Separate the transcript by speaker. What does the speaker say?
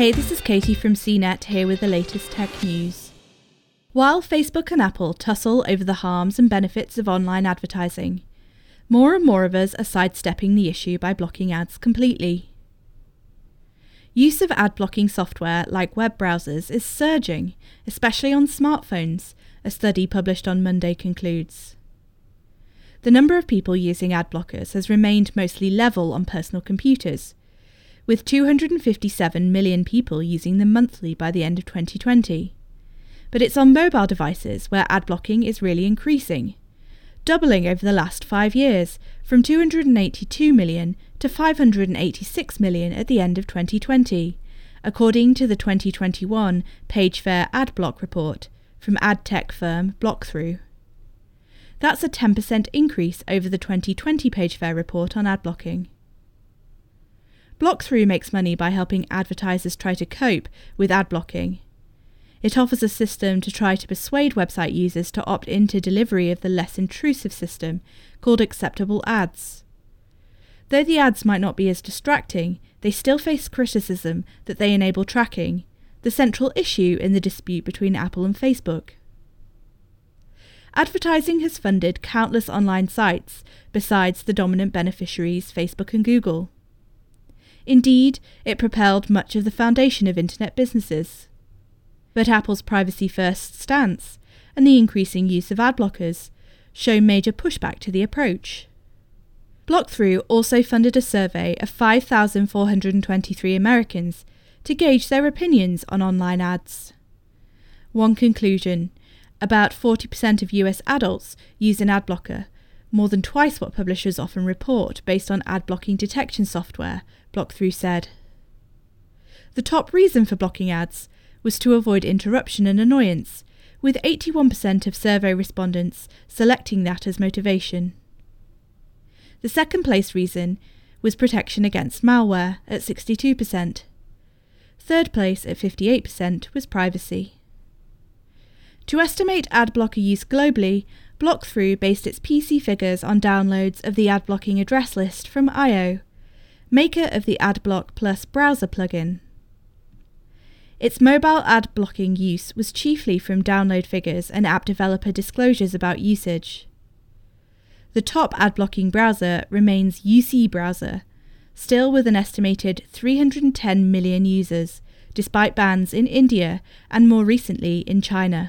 Speaker 1: Hey, this is Katie from CNET here with the latest tech news. While Facebook and Apple tussle over the harms and benefits of online advertising, more and more of us are sidestepping the issue by blocking ads completely. Use of ad blocking software like web browsers is surging, especially on smartphones, a study published on Monday concludes. The number of people using ad blockers has remained mostly level on personal computers, with 257 million people using them monthly by the end of 2020. But it's on mobile devices where ad blocking is really increasing, doubling over the last five years from 282 million to 586 million at the end of 2020, according to the 2021 PageFair ad block report from ad tech firm Blockthrough. That's a 10% increase over the 2020 PageFair report on ad blocking. Blockthrough makes money by helping advertisers try to cope with ad blocking. It offers a system to try to persuade website users to opt into delivery of the less intrusive system called acceptable ads. Though the ads might not be as distracting, they still face criticism that they enable tracking, the central issue in the dispute between Apple and Facebook. Advertising has funded countless online sites besides the dominant beneficiaries Facebook and Google. Indeed, it propelled much of the foundation of internet businesses. But Apple's privacy first stance and the increasing use of ad blockers show major pushback to the approach. Blockthrough also funded a survey of 5,423 Americans to gauge their opinions on online ads. One conclusion about 40% of US adults use an ad blocker, more than twice what publishers often report based on ad blocking detection software, Blockthrough said. The top reason for blocking ads was to avoid interruption and annoyance, with 81% of survey respondents selecting that as motivation. The second place reason was protection against malware at 62%. Third place at 58% was privacy. To estimate ad blocker use globally, Blockthrough based its PC figures on downloads of the ad blocking address list from eyeo, maker of the AdBlock Plus browser plugin. Its mobile ad blocking use was chiefly from download figures and app developer disclosures about usage. The top ad blocking browser remains UC Browser, still with an estimated 310 million users, despite bans in India and more recently in China.